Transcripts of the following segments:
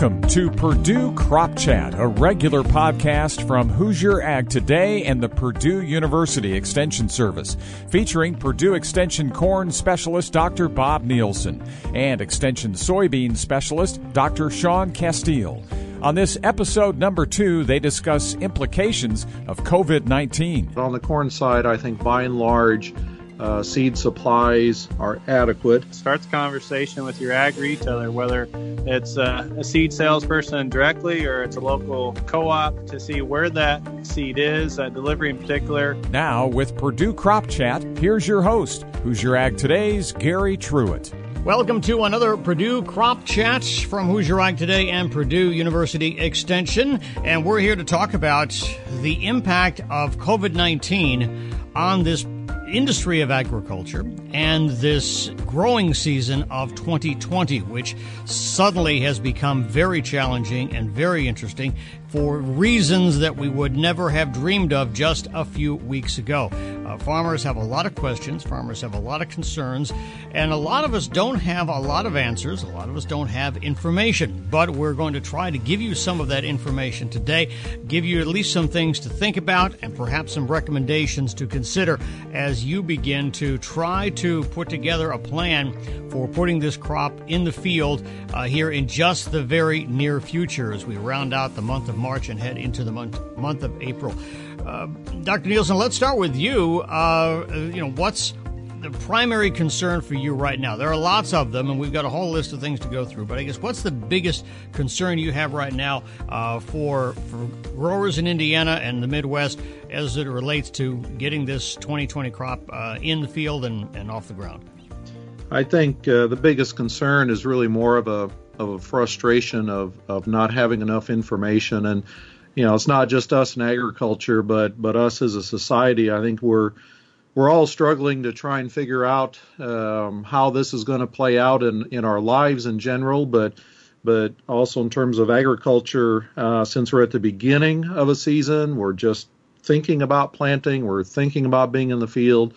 Welcome to Purdue Crop Chat, a regular podcast from Hoosier Ag Today and the Purdue University Extension Service, featuring Purdue Extension corn specialist Dr. Bob Nielsen and Extension soybean specialist Dr. Shaun Casteel. On this episode number two, they discuss implications of COVID 19. On the corn side, I think by and large, uh, seed supplies are adequate. Starts conversation with your ag retailer, whether it's uh, a seed salesperson directly or it's a local co-op to see where that seed is, uh, delivery in particular. Now with Purdue Crop Chat, here's your host, Hoosier Ag Today's Gary Truitt. Welcome to another Purdue Crop Chat from Hoosier Ag Today and Purdue University Extension. And we're here to talk about the impact of COVID 19 on this industry of agriculture and this growing season of 2020, which suddenly has become very challenging and very interesting for reasons that we would never have dreamed of just a few weeks ago. Uh, farmers have a lot of questions, farmers have a lot of concerns, and a lot of us don't have a lot of answers. A lot of us don't have information, but we're going to try to give you some of that information today, give you at least some things to think about, and perhaps some recommendations to consider as you begin to try to put together a plan for putting this crop in the field uh, here in just the very near future as we round out the month of March and head into the month, month of April. Uh, Dr. Nielsen, let's start with you. Uh, you know, what's the primary concern for you right now? There are lots of them, and we've got a whole list of things to go through. But I guess what's the biggest concern you have right now uh, for for growers in Indiana and the Midwest as it relates to getting this 2020 crop uh, in the field and, and off the ground? I think uh, the biggest concern is really more of a of a frustration of of not having enough information and you know it's not just us in agriculture but but us as a society. I think we're we're all struggling to try and figure out um, how this is going to play out in in our lives in general but but also in terms of agriculture uh, since we're at the beginning of a season we're just thinking about planting we're thinking about being in the field.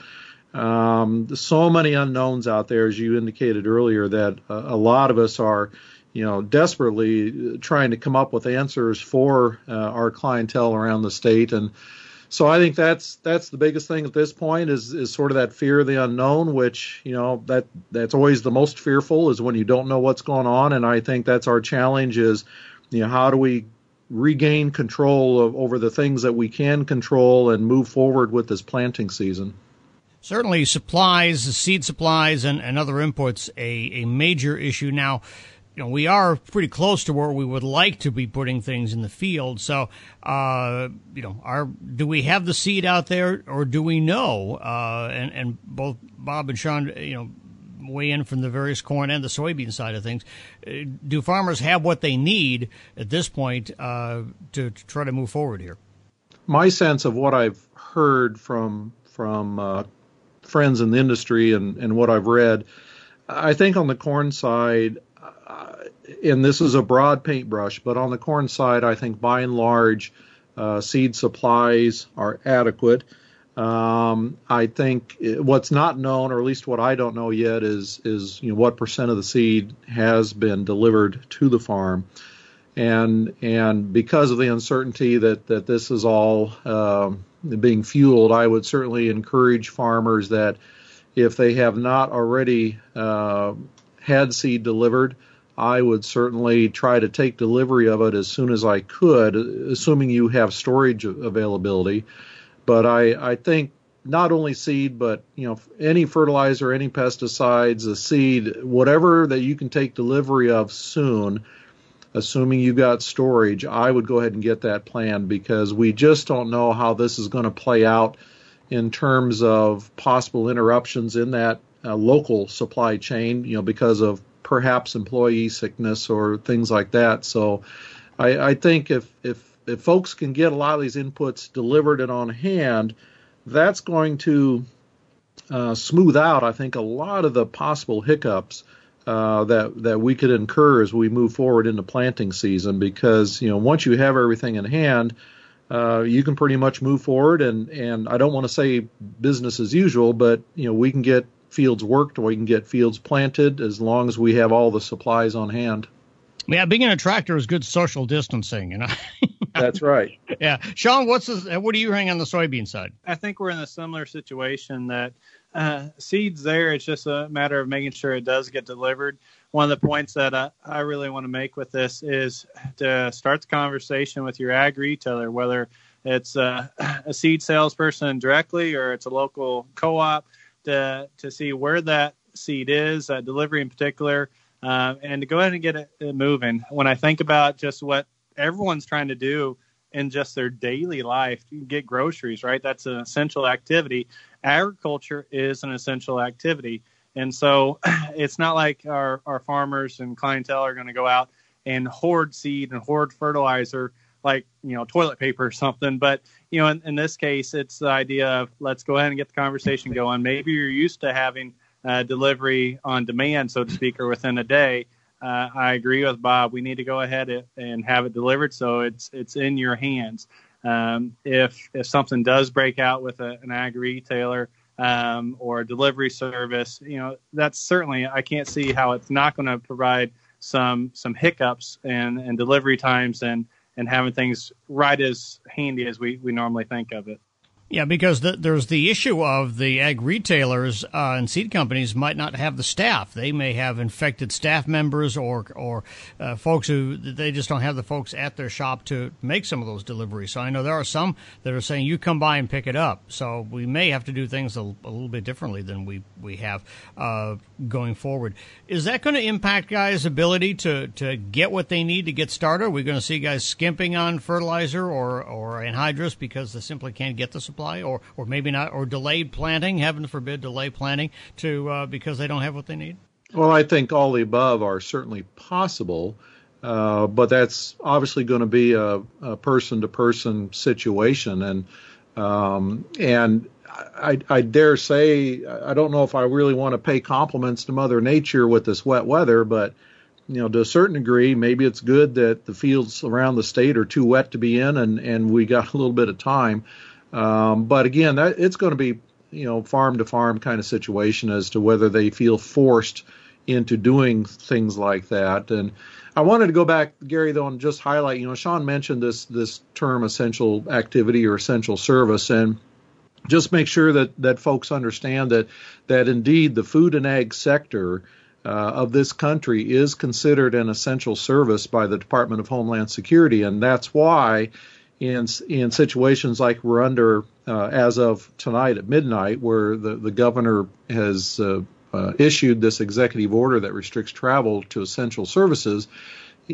Um, so many unknowns out there, as you indicated earlier, that a, a lot of us are, you know, desperately trying to come up with answers for uh, our clientele around the state. And so I think that's that's the biggest thing at this point is is sort of that fear of the unknown, which you know that that's always the most fearful is when you don't know what's going on. And I think that's our challenge is, you know, how do we regain control of, over the things that we can control and move forward with this planting season. Certainly, supplies, seed supplies, and, and other inputs a, a major issue now. You know, we are pretty close to where we would like to be putting things in the field. So, uh, you know, are do we have the seed out there, or do we know? Uh, and and both Bob and Shaun, you know, weigh in from the various corn and the soybean side of things. Uh, do farmers have what they need at this point uh, to, to, try to move forward here? My sense of what I've heard from from uh, friends in the industry and, and what I've read, I think on the corn side, and this is a broad paintbrush, but on the corn side, I think by and large, uh, seed supplies are adequate. Um, I think what's not known, or at least what I don't know yet, is is you know what percent of the seed has been delivered to the farm, and and because of the uncertainty that that this is all um, being fueled, I would certainly encourage farmers that if they have not already uh, had seed delivered, I would certainly try to take delivery of it as soon as I could, assuming you have storage availability. But I, I think not only seed, but you know any fertilizer, any pesticides, a seed, whatever that you can take delivery of soon assuming you got storage, I would go ahead and get that plan because we just don't know how this is going to play out in terms of possible interruptions in that uh, local supply chain, you know, because of perhaps employee sickness or things like that. So I, I think if, if, if folks can get a lot of these inputs delivered and on hand, that's going to uh, smooth out, I think, a lot of the possible hiccups uh, that that we could incur as we move forward into planting season because you know once you have everything in hand uh, you can pretty much move forward and and I don't want to say business as usual but you know we can get fields worked or we can get fields planted as long as we have all the supplies on hand. Yeah, being in a tractor is good social distancing, you know. That's right. Yeah, Shaun, what's the, what are you hearing on the soybean side? I think we're in a similar situation that uh, seeds there. It's just a matter of making sure it does get delivered. One of the points that I, I really want to make with this is to start the conversation with your ag retailer, whether it's uh, a seed salesperson directly or it's a local co-op, to to see where that seed is, uh, delivery in particular um, and to go ahead and get it, it moving. When I think about just what everyone's trying to do in just their daily life, get groceries, right? That's an essential activity. Agriculture is an essential activity. And so it's not like our, our farmers and clientele are going to go out and hoard seed and hoard fertilizer like, you know, toilet paper or something. But, you know, in, in this case, it's the idea of let's go ahead and get the conversation going. Maybe you're used to having uh, delivery on demand, so to speak, or within a day. Uh, I agree with Bob. We need to go ahead and have it delivered so it's it's in your hands. Um, if if something does break out with a, an ag retailer um, or a delivery service, you know that's certainly I can't see how it's not going to provide some some hiccups and, and delivery times and and having things right as handy as we, we normally think of it. Yeah, because the, there's the issue of the ag retailers uh, and seed companies might not have the staff. They may have infected staff members or or uh, folks who they just don't have the folks at their shop to make some of those deliveries. So I know there are some that are saying you come by and pick it up. So we may have to do things a, a little bit differently than we we have uh, going forward. Is that going to impact guys' ability to to get what they need to get started? Are we going to see guys skimping on fertilizer or or anhydrous because they simply can't get the supply? Supply, or or maybe not, or delayed planting. Heaven forbid, delay planting to uh, because they don't have what they need. Well, I think all the above are certainly possible, uh, but that's obviously going to be a person to person situation, and um, and I, I, dare say I don't know if I really want to pay compliments to Mother Nature with this wet weather, but you know, to a certain degree, maybe it's good that the fields around the state are too wet to be in, and and we got a little bit of time. Um, but again, that, it's going to be you know farm to farm kind of situation as to whether they feel forced into doing things like that. And I wanted to go back, Gary, though, and just highlight. You know, Shaun mentioned this this term essential activity or essential service, and just make sure that that folks understand that that indeed the food and ag sector. Uh, of this country is considered an essential service by the Department of Homeland Security, and that's why in in situations like we're under uh, as of tonight at midnight, where the the governor has uh, uh, issued this executive order that restricts travel to essential services.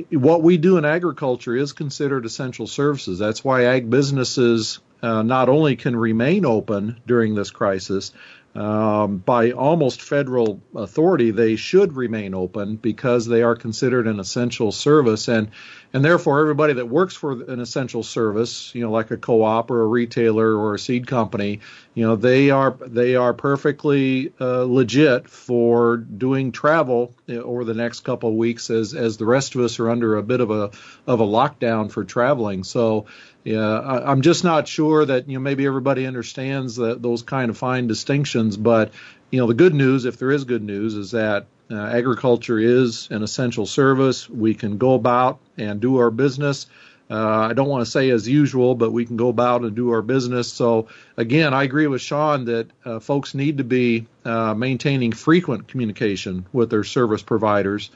What we do in agriculture is considered essential services. That's why ag businesses uh, not only can remain open during this crisis, um, by almost federal authority, they should remain open because they are considered an essential service, and and therefore everybody that works for an essential service, you know, like a co-op or a retailer or a seed company, you know, they are they are perfectly uh, legit for doing travel over the next couple of weeks as as the rest of us are under a bit of a of a lockdown for traveling. So yeah, I, am just not sure that you know maybe everybody understands that those kind of fine distinctions. But you know, the good news, if there is good news, is that uh, agriculture is an essential service. We can go about and do our business. Uh, I don't want to say as usual, but we can go about and do our business. So again, I agree with Shaun that uh, folks need to be uh, maintaining frequent communication with their service providers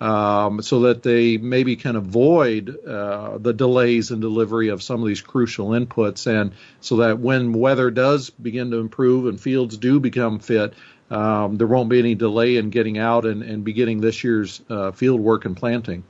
um, so that they maybe can avoid uh, the delays in delivery of some of these crucial inputs, and so that when weather does begin to improve and fields do become fit, um, there won't be any delay in getting out and, and beginning this year's uh, field work and planting.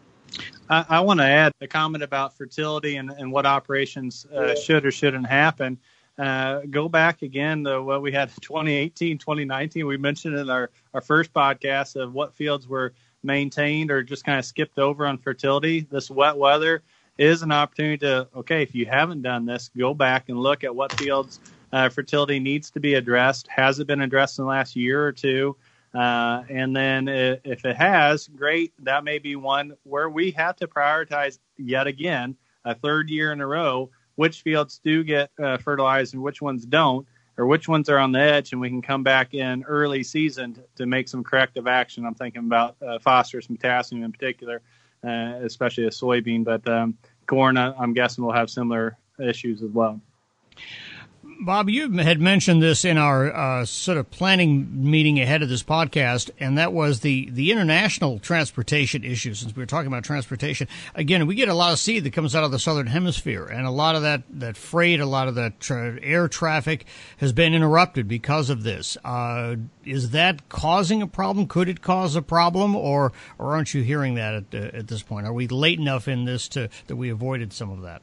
I, I want to add a comment about fertility and, and what operations uh, should or shouldn't happen. Uh, go back again to what we had 2018, 2019. We mentioned in our, our first podcast of what fields were maintained or just kind of skipped over on fertility, this wet weather is an opportunity to, okay, if you haven't done this, go back and look at what fields uh, fertility needs to be addressed. Has it been addressed in the last year or two? Uh, and then if it has, great. That may be one where we have to prioritize yet again, a third year in a row, which fields do get uh, fertilized and which ones don't or which ones are on the edge, and we can come back in early season to, make some corrective action. I'm thinking about uh, phosphorus potassium in particular. uh, especially a soybean. But um, corn, I'm guessing, will have similar issues as well. Bob, you had mentioned this in our uh, sort of planning meeting ahead of this podcast, and that was the, the international transportation issue. Since we were talking about transportation, again, we get a lot of seed that comes out of the southern hemisphere, and a lot of that, that freight, a lot of that tra- air traffic has been interrupted because of this. Uh, is that causing a problem? Could it cause a problem, or or aren't you hearing that at, uh, at this point? Are we late enough in this to that we avoided some of that?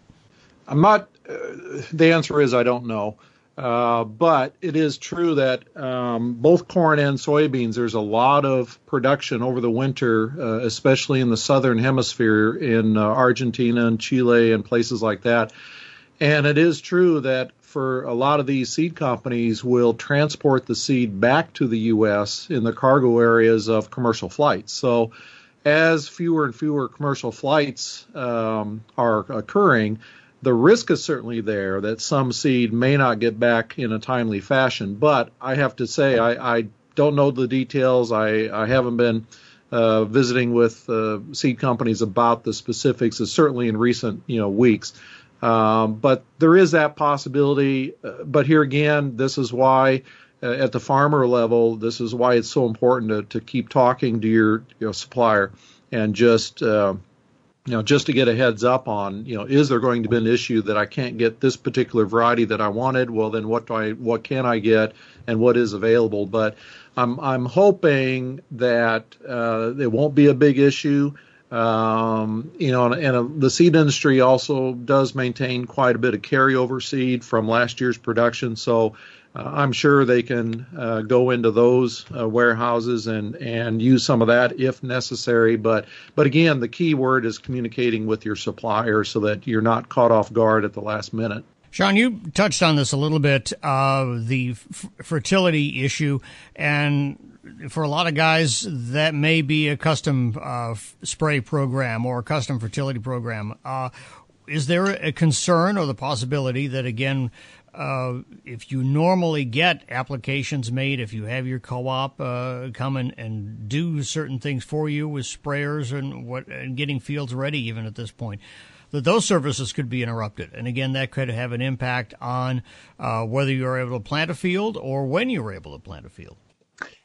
I'm not. The answer is I don't know. Uh, but it is true that um, both corn and soybeans, there's a lot of production over the winter, uh, especially in the southern hemisphere in uh, Argentina and Chile and places like that. And it is true that for a lot of these seed companies will transport the seed back to the U.S. in the cargo areas of commercial flights. So as fewer and fewer commercial flights um, are occurring, the risk is certainly there that some seed may not get back in a timely fashion. But I have to say, I, I don't know the details. I, I haven't been uh, visiting with uh, seed companies about the specifics, certainly in recent you know weeks. Um, but there is that possibility. Uh, but here again, this is why uh, at the farmer level, this is why it's so important to, to keep talking to your, your supplier and just uh, you know, just to get a heads up on, you know, is there going to be an issue that I can't get this particular variety that I wanted? Well, then what do I, what can I get, and what is available? But I'm I'm hoping that uh, it won't be a big issue. Um, you know, and, and uh, the seed industry also does maintain quite a bit of carryover seed from last year's production, so I'm sure they can uh, go into those uh, warehouses and, and use some of that if necessary. But but again, the key word is communicating with your supplier so that you're not caught off guard at the last minute. Sean, you touched on this a little bit, uh, the f- fertility issue, and for a lot of guys, that may be a custom uh, spray program or a custom fertility program. Uh, is there a concern or the possibility that again uh, if you normally get applications made, if you have your co-op uh, come and, and do certain things for you with sprayers and what and getting fields ready, even at this point, that those services could be interrupted, and again, that could have an impact on uh, whether you're able to plant a field or when you're able to plant a field.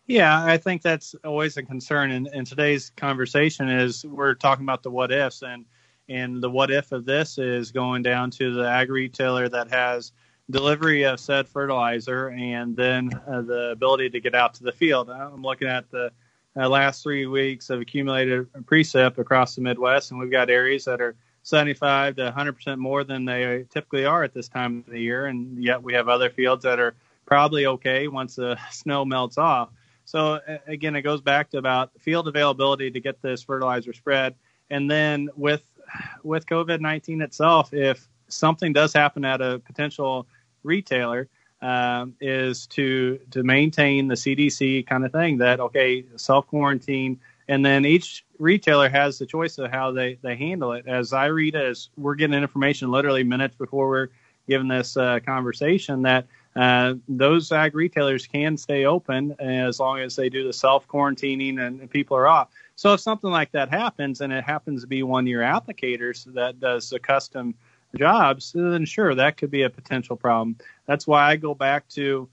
Yeah, I think that's always a concern. And, and today's conversation is we're talking about the what ifs, and and the what if of this is going down to the ag retailer that has delivery of said fertilizer and then uh, the ability to get out to the field. I'm looking at the uh, last three weeks of accumulated precip across the Midwest, and we've got areas that are 75 to 100 percent more than they typically are at this time of the year, and yet we have other fields that are probably okay once the snow melts off. So again, it goes back to about field availability to get this fertilizer spread, and then with with COVID-19 itself, if something does happen at a potential retailer, um, is to to maintain the CDC kind of thing that okay, self quarantine, and then each retailer has the choice of how they they handle it. As I read, as we're getting information literally minutes before we're giving this uh, conversation, that uh, those ag retailers can stay open as long as they do the self quarantining and people are off. So if something like that happens, and it happens to be one of your applicators that does the custom jobs, then sure, that could be a potential problem. That's why I go back to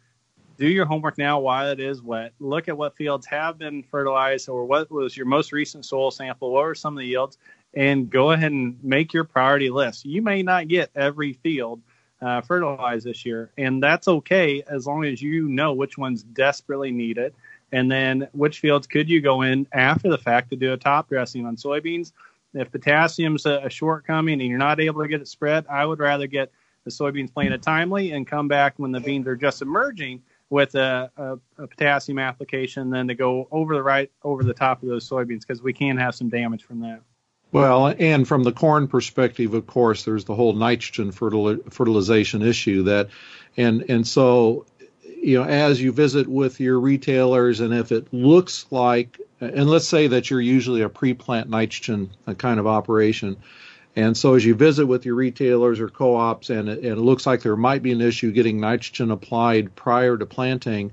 do your homework now while it is wet. Look at what fields have been fertilized or what was your most recent soil sample. What were some of the yields? And go ahead and make your priority list. You may not get every field uh, fertilized this year, and that's okay as long as you know which ones desperately need it. And then which fields could you go in after the fact to do a top dressing on soybeans if potassium's a, a shortcoming and you're not able to get it spread, I would rather get the soybeans planted timely and come back when the beans are just emerging with a, a, a, potassium application than to go over the right over the top of those soybeans because we can have some damage from that. Well, and from the corn perspective, of course, there's the whole nitrogen fertilization issue that, and and so, you know, as you visit with your retailers, and if it looks like and let's say that you're usually a pre-plant nitrogen uh, kind of operation. And so as you visit with your retailers or co-ops and it, and it looks like there might be an issue getting nitrogen applied prior to planting,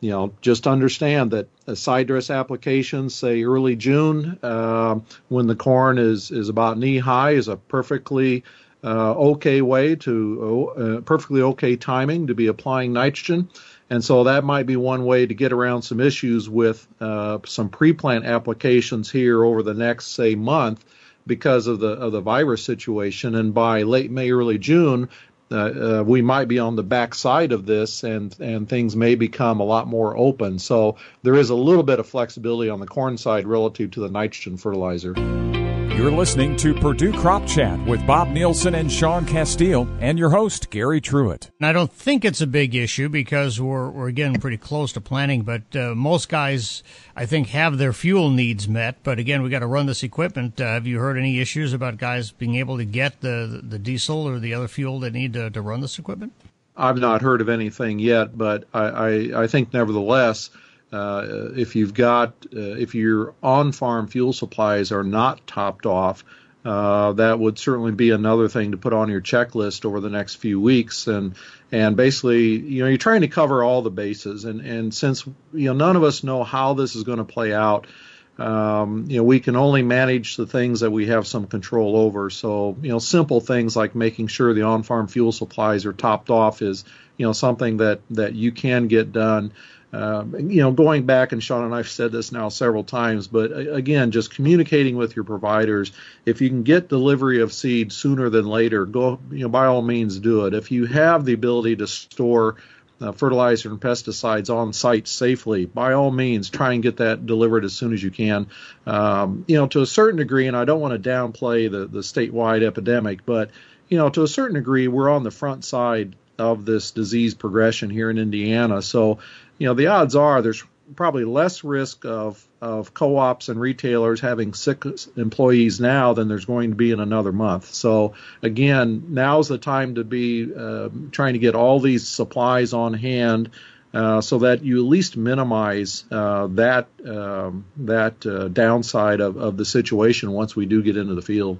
you know, just understand that a side dress application, say early June, uh, when the corn is is about knee high, is a perfectly uh, okay way to uh, perfectly okay timing to be applying nitrogen. And so that might be one way to get around some issues with uh, some pre-plant applications here over the next, say, month because of the of the virus situation. And by late May, early June, uh, uh, we might be on the backside of this, and and things may become a lot more open. So there is a little bit of flexibility on the corn side relative to the nitrogen fertilizer. You're listening to Purdue Crop Chat with Bob Nielsen and Shaun Casteel and your host, Gary Truitt. And I don't think it's a big issue because we're, we're getting pretty close to planting, but uh, most guys, I think, have their fuel needs met. But again, we got to run this equipment. Uh, have you heard any issues about guys being able to get the, the diesel or the other fuel they need to, to run this equipment? I've not heard of anything yet, but I, I, I think nevertheless, uh, if you've got uh, if your on-farm fuel supplies are not topped off, uh, that would certainly be another thing to put on your checklist over the next few weeks. And and basically, you know, you're trying to cover all the bases. And and since you know none of us know how this is going to play out, um, you know, we can only manage the things that we have some control over. So you know, simple things like making sure the on-farm fuel supplies are topped off is you know something that that you can get done. Um, you know, going back, and Shaun and I've said this now several times, but uh, again, just communicating with your providers. If you can get delivery of seed sooner than later, go, you know, by all means do it. If you have the ability to store uh, fertilizer and pesticides on site safely, by all means, try and get that delivered as soon as you can. Um, you know, to a certain degree, and I don't want to downplay the, the statewide epidemic, but, you know, to a certain degree, we're on the front side of this disease progression here in Indiana. So, you know, the odds are there's probably less risk of of co-ops and retailers having sick employees now than there's going to be in another month. So again, now's the time to be uh, trying to get all these supplies on hand. Uh, so that you at least minimize uh, that um, that uh, downside of, of the situation once we do get into the field.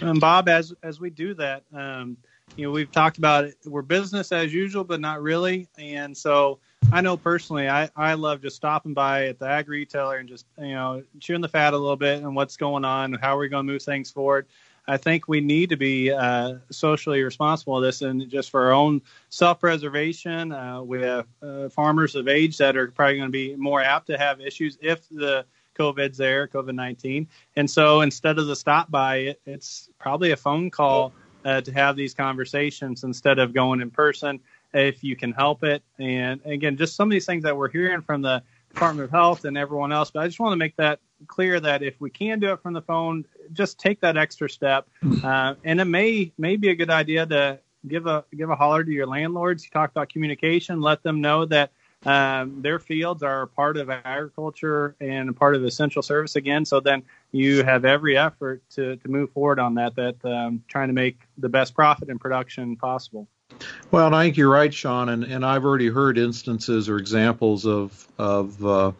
And Bob, as as we do that, um, you know, we've talked about it. We're business as usual, but not really. And so I know personally, I, I love just stopping by at the ag retailer and just, you know, chewing the fat a little bit and what's going on, and how are we going to move things forward. I think we need to be uh, socially responsible of this and just for our own self preservation. Uh, we have uh, farmers of age that are probably going to be more apt to have issues if the COVID's there, COVID 19. And so instead of the stop by, it, it's probably a phone call uh, to have these conversations instead of going in person if you can help it. And again, just some of these things that we're hearing from the Department of Health and everyone else. But I just want to make that clear that if we can do it from the phone, just take that extra step. Uh, and it may may be a good idea to give a give a holler to your landlords. You talk about communication. Let them know that um, their fields are part of agriculture and part of essential service again. So then you have every effort to, to move forward on that, that um, trying to make the best profit and production possible. Well, I think you're right, Shaun, and, and I've already heard instances or examples of of uh,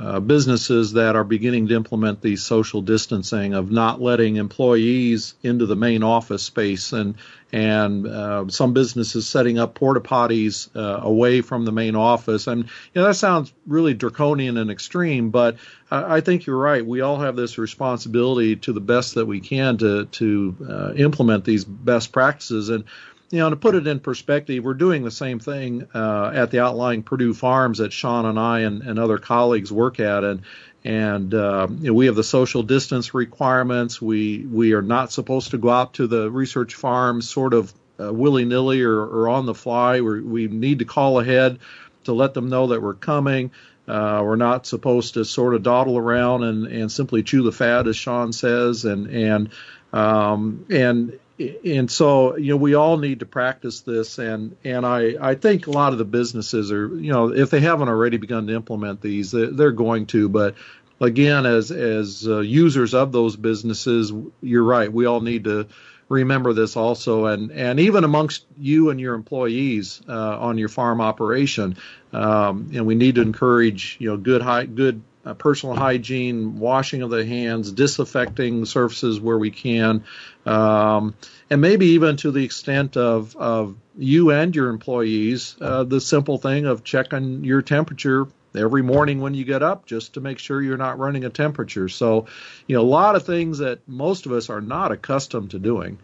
uh, businesses that are beginning to implement the social distancing of not letting employees into the main office space and and uh, some businesses setting up porta potties uh, away from the main office. And you know that sounds really draconian and extreme but I, I think you're right. We all have this responsibility to the best that we can to to uh, implement these best practices. And you know, to put it in perspective, we're doing the same thing uh, at the outlying Purdue Farms that Shaun and I and, and other colleagues work at, and and uh, you know, we have the social distance requirements. We we are not supposed to go out to the research farms sort of uh, willy nilly or, or on the fly. we we need to call ahead to let them know that we're coming. Uh, we're not supposed to sort of dawdle around and, and simply chew the fat, as Shaun says, and and um, and and so you know we all need to practice this. And and I I think a lot of the businesses are you know if they haven't already begun to implement these they're going to. But again as as uh, users of those businesses you're right. We all need to remember this also. And and even amongst you and your employees uh, on your farm operation um, and we need to encourage you know good high good uh, personal hygiene, washing of the hands, disinfecting surfaces where we can, um, and maybe even to the extent of, of you and your employees, uh, the simple thing of checking your temperature every morning when you get up just to make sure you're not running a temperature. So, you know, a lot of things that most of us are not accustomed to doing.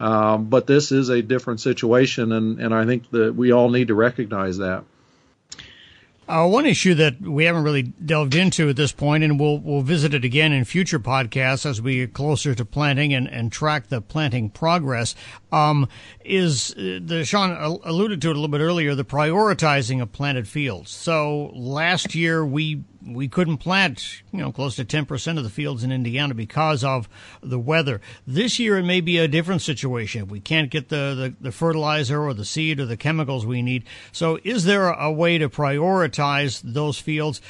Um, but this is a different situation, and, and I think that we all need to recognize that. Uh, one issue that we haven't really delved into at this point, and we'll we'll visit it again in future podcasts as we get closer to planting and, and track the planting progress, um, is uh, the Sean alluded to it a little bit earlier, the prioritizing of planted fields. So last year we we couldn't plant, you know, close to 10% of the fields in Indiana because of the weather. This year, it may be a different situation. We can't get the, the, the fertilizer or the seed or the chemicals we need. So is there a way to prioritize those fields?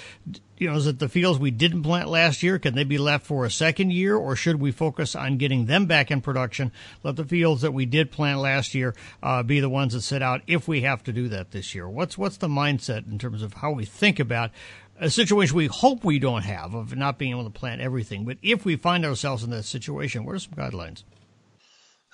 You know, is it the fields we didn't plant last year? Can they be left for a second year or should we focus on getting them back in production? Let the fields that we did plant last year uh, be the ones that sit out if we have to do that this year. What's, what's the mindset in terms of how we think about a situation we hope we don't have of not being able to plant everything. But if we find ourselves in that situation, what are some guidelines?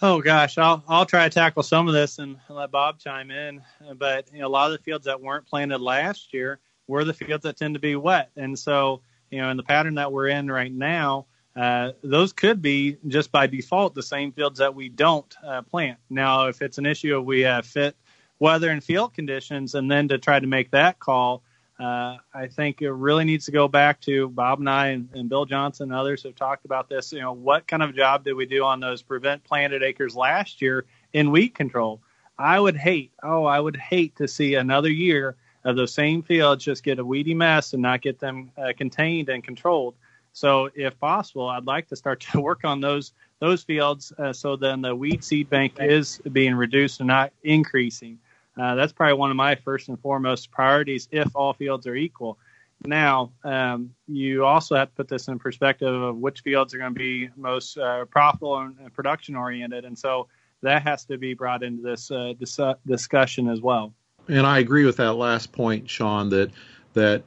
Oh gosh, I'll I'll try to tackle some of this and let Bob chime in. But you know, a lot of the fields that weren't planted last year were the fields that tend to be wet, and so you know, in the pattern that we're in right now, uh, those could be just by default the same fields that we don't uh, plant. Now, if it's an issue of we have fit weather and field conditions, and then to try to make that call uh, I think it really needs to go back to Bob and I and, and, Bill Johnson and others have talked about this. You know, what kind of job did we do on those prevent planted acres last year in weed control? I would hate, oh, I would hate to see another year of those same fields just get a weedy mess and not get them uh, contained and controlled. So, if possible, I'd like to start to work on those those fields uh, so then the weed seed bank is being reduced and not increasing. Uh, that's probably one of my first and foremost priorities if all fields are equal. Now, um, you also have to put this in perspective of which fields are going to be most uh, profitable and production oriented. And so that has to be brought into this uh, dis- discussion as well. And I agree with that last point, Shaun, that, that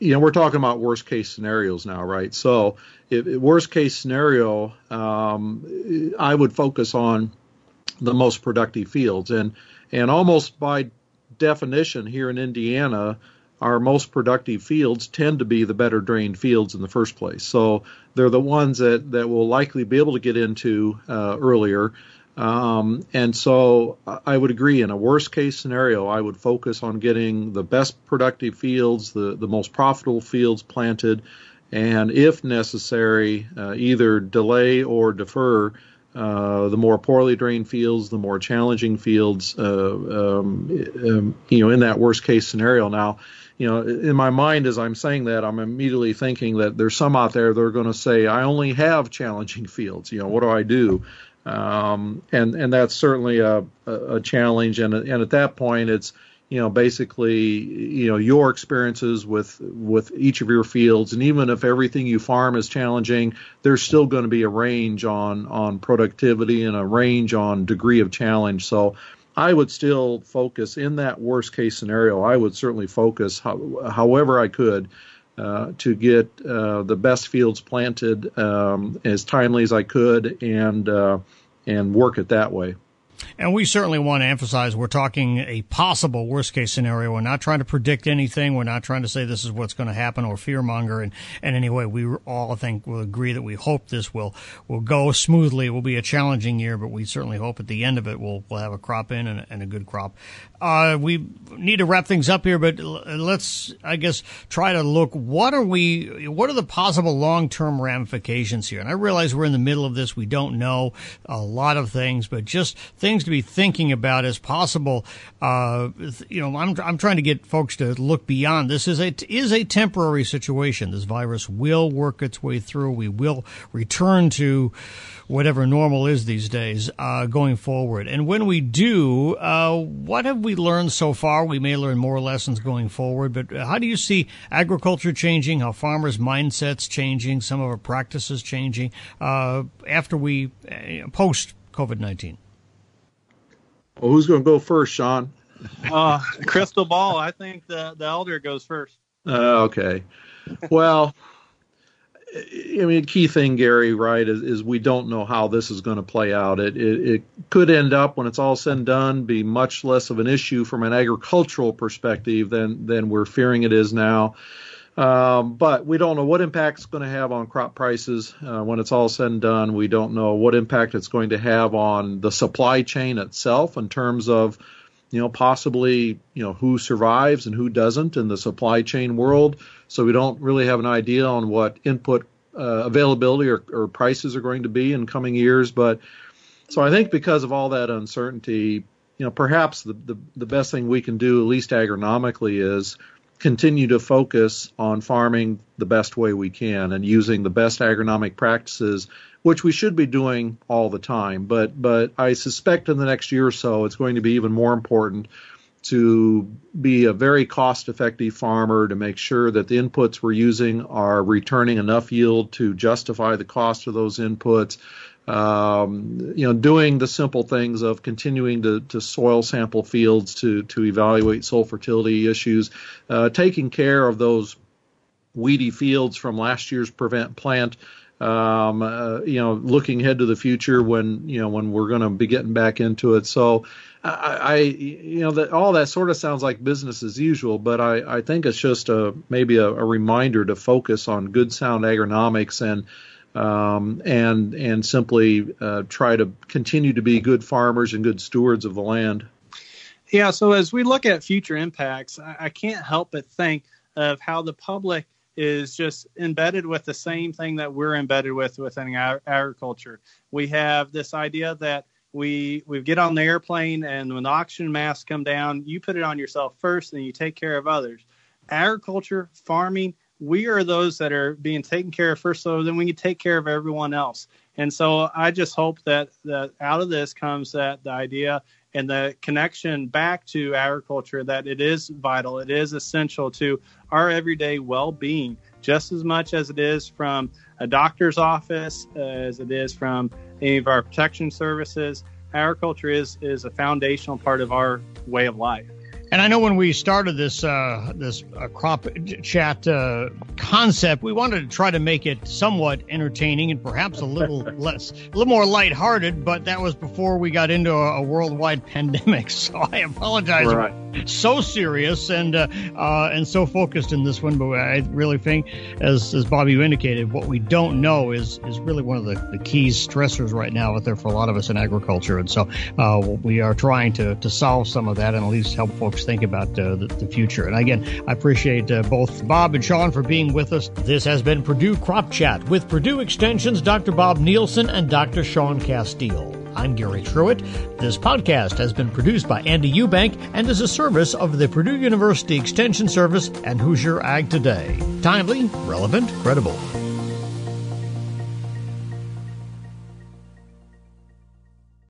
you know, we're talking about worst case scenarios now, right? So, if, if worst case scenario, um, I would focus on the most productive fields. And and almost by definition, here in Indiana, our most productive fields tend to be the better drained fields in the first place. So they're the ones that, that will likely be able to get into uh, earlier. Um, and so I would agree in a worst case scenario, I would focus on getting the best productive fields, the, the most profitable fields planted, and if necessary, uh, either delay or defer uh, the more poorly drained fields, the more challenging fields, uh, um, um, you know, in that worst case scenario. Now, you know, in my mind as I'm saying that, I'm immediately thinking that there's some out there that are going to say, I only have challenging fields. You know, what do I do? Um, and and that's certainly a, a, challenge. And and at that point, it's you know basically you know your experiences with with each of your fields and even if everything you farm is challenging there's still going to be a range on on productivity and a range on degree of challenge so I would still focus in that worst case scenario. I would certainly focus how, however I could uh, to get uh, the best fields planted um, as timely as I could and uh, and work it that way. And we certainly want to emphasize we're talking a possible worst case scenario. We're not trying to predict anything. We're not trying to say this is what's going to happen or fearmonger in, in any way. We all I think will agree that we hope this will, will go smoothly. It will be a challenging year, but we certainly hope at the end of it we'll, we'll have a crop in and, and a good crop. Uh, we need to wrap things up here, but let's, I guess, try to look. What are we? What are the possible long-term ramifications here? And I realize we're in the middle of this. We don't know a lot of things, but just things to be thinking about as possible. Uh, you know, I'm I'm trying to get folks to look beyond. This is a is a temporary situation. This virus will work its way through. We will return to whatever normal is these days uh, going forward. And when we do, uh, what have we learned so far? We may learn more lessons going forward, but how do you see agriculture changing, how farmers' mindsets changing, some of our practices changing uh, after we uh, post COVID 19? Well, who's going to go first, Shaun? uh, crystal ball. I think the the elder goes first. Uh, okay. Well, I mean, key thing, Gary, right, is, is we don't know how this is going to play out. It, it, it could end up, when it's all said and done, be much less of an issue from an agricultural perspective than than we're fearing it is now. Um, but we don't know what impact it's going to have on crop prices uh, when it's all said and done. We don't know what impact it's going to have on the supply chain itself in terms of, you know, possibly, you know, who survives and who doesn't in the supply chain world. So we don't really have an idea on what input uh, availability or, or prices are going to be in coming years. But so I think because of all that uncertainty, you know, perhaps the, the, the best thing we can do, at least agronomically, is continue to focus on farming the best way we can and using the best agronomic practices, which we should be doing all the time. But but I suspect in the next year or so, it's going to be even more important to be a very cost effective farmer to make sure that the inputs we're using are returning enough yield to justify the cost of those inputs um, you know, doing the simple things of continuing to, to soil sample fields to to evaluate soil fertility issues, uh, taking care of those weedy fields from last year's prevent plant. Um, uh, you know, looking ahead to the future when you know when we're going to be getting back into it. So, I, I you know that all that sort of sounds like business as usual, but I, I think it's just a maybe a, a reminder to focus on good sound agronomics and um, and and simply uh, try to continue to be good farmers and good stewards of the land. Yeah. So as we look at future impacts, I, I can't help but think of how the public is just embedded with the same thing that we're embedded with within our agriculture. We have this idea that we we get on the airplane and when the oxygen masks come down, you put it on yourself first, and you take care of others. Agriculture, farming, we are those that are being taken care of first, so then we can take care of everyone else. And so I just hope that that out of this comes that the idea and the connection back to agriculture that it is vital, it is essential to our everyday well-being, just as much as it is from a doctor's office, uh, as it is from any of our protection services. Agriculture is is a foundational part of our way of life. And I know when we started this uh, this uh, crop chat uh, concept, we wanted to try to make it somewhat entertaining and perhaps a little less, a little more lighthearted. But that was before we got into a, a worldwide pandemic. So I apologize. Right. So serious and uh, uh, and so focused in this one, but I really think, as as Bobby you indicated, what we don't know is is really one of the, the key stressors right now out there for a lot of us in agriculture. And so uh, we are trying to to solve some of that and at least help think about uh, the, the, future. And again, I appreciate uh, both Bob and Shaun for being with us. This has been Purdue Crop Chat with Purdue Extension's Dr. Bob Nielsen and Dr. Shaun Casteel. I'm Gary Truitt. This podcast has been produced by Andy Eubank and is a service of the Purdue University Extension Service and Hoosier Ag Today. Timely, relevant, credible.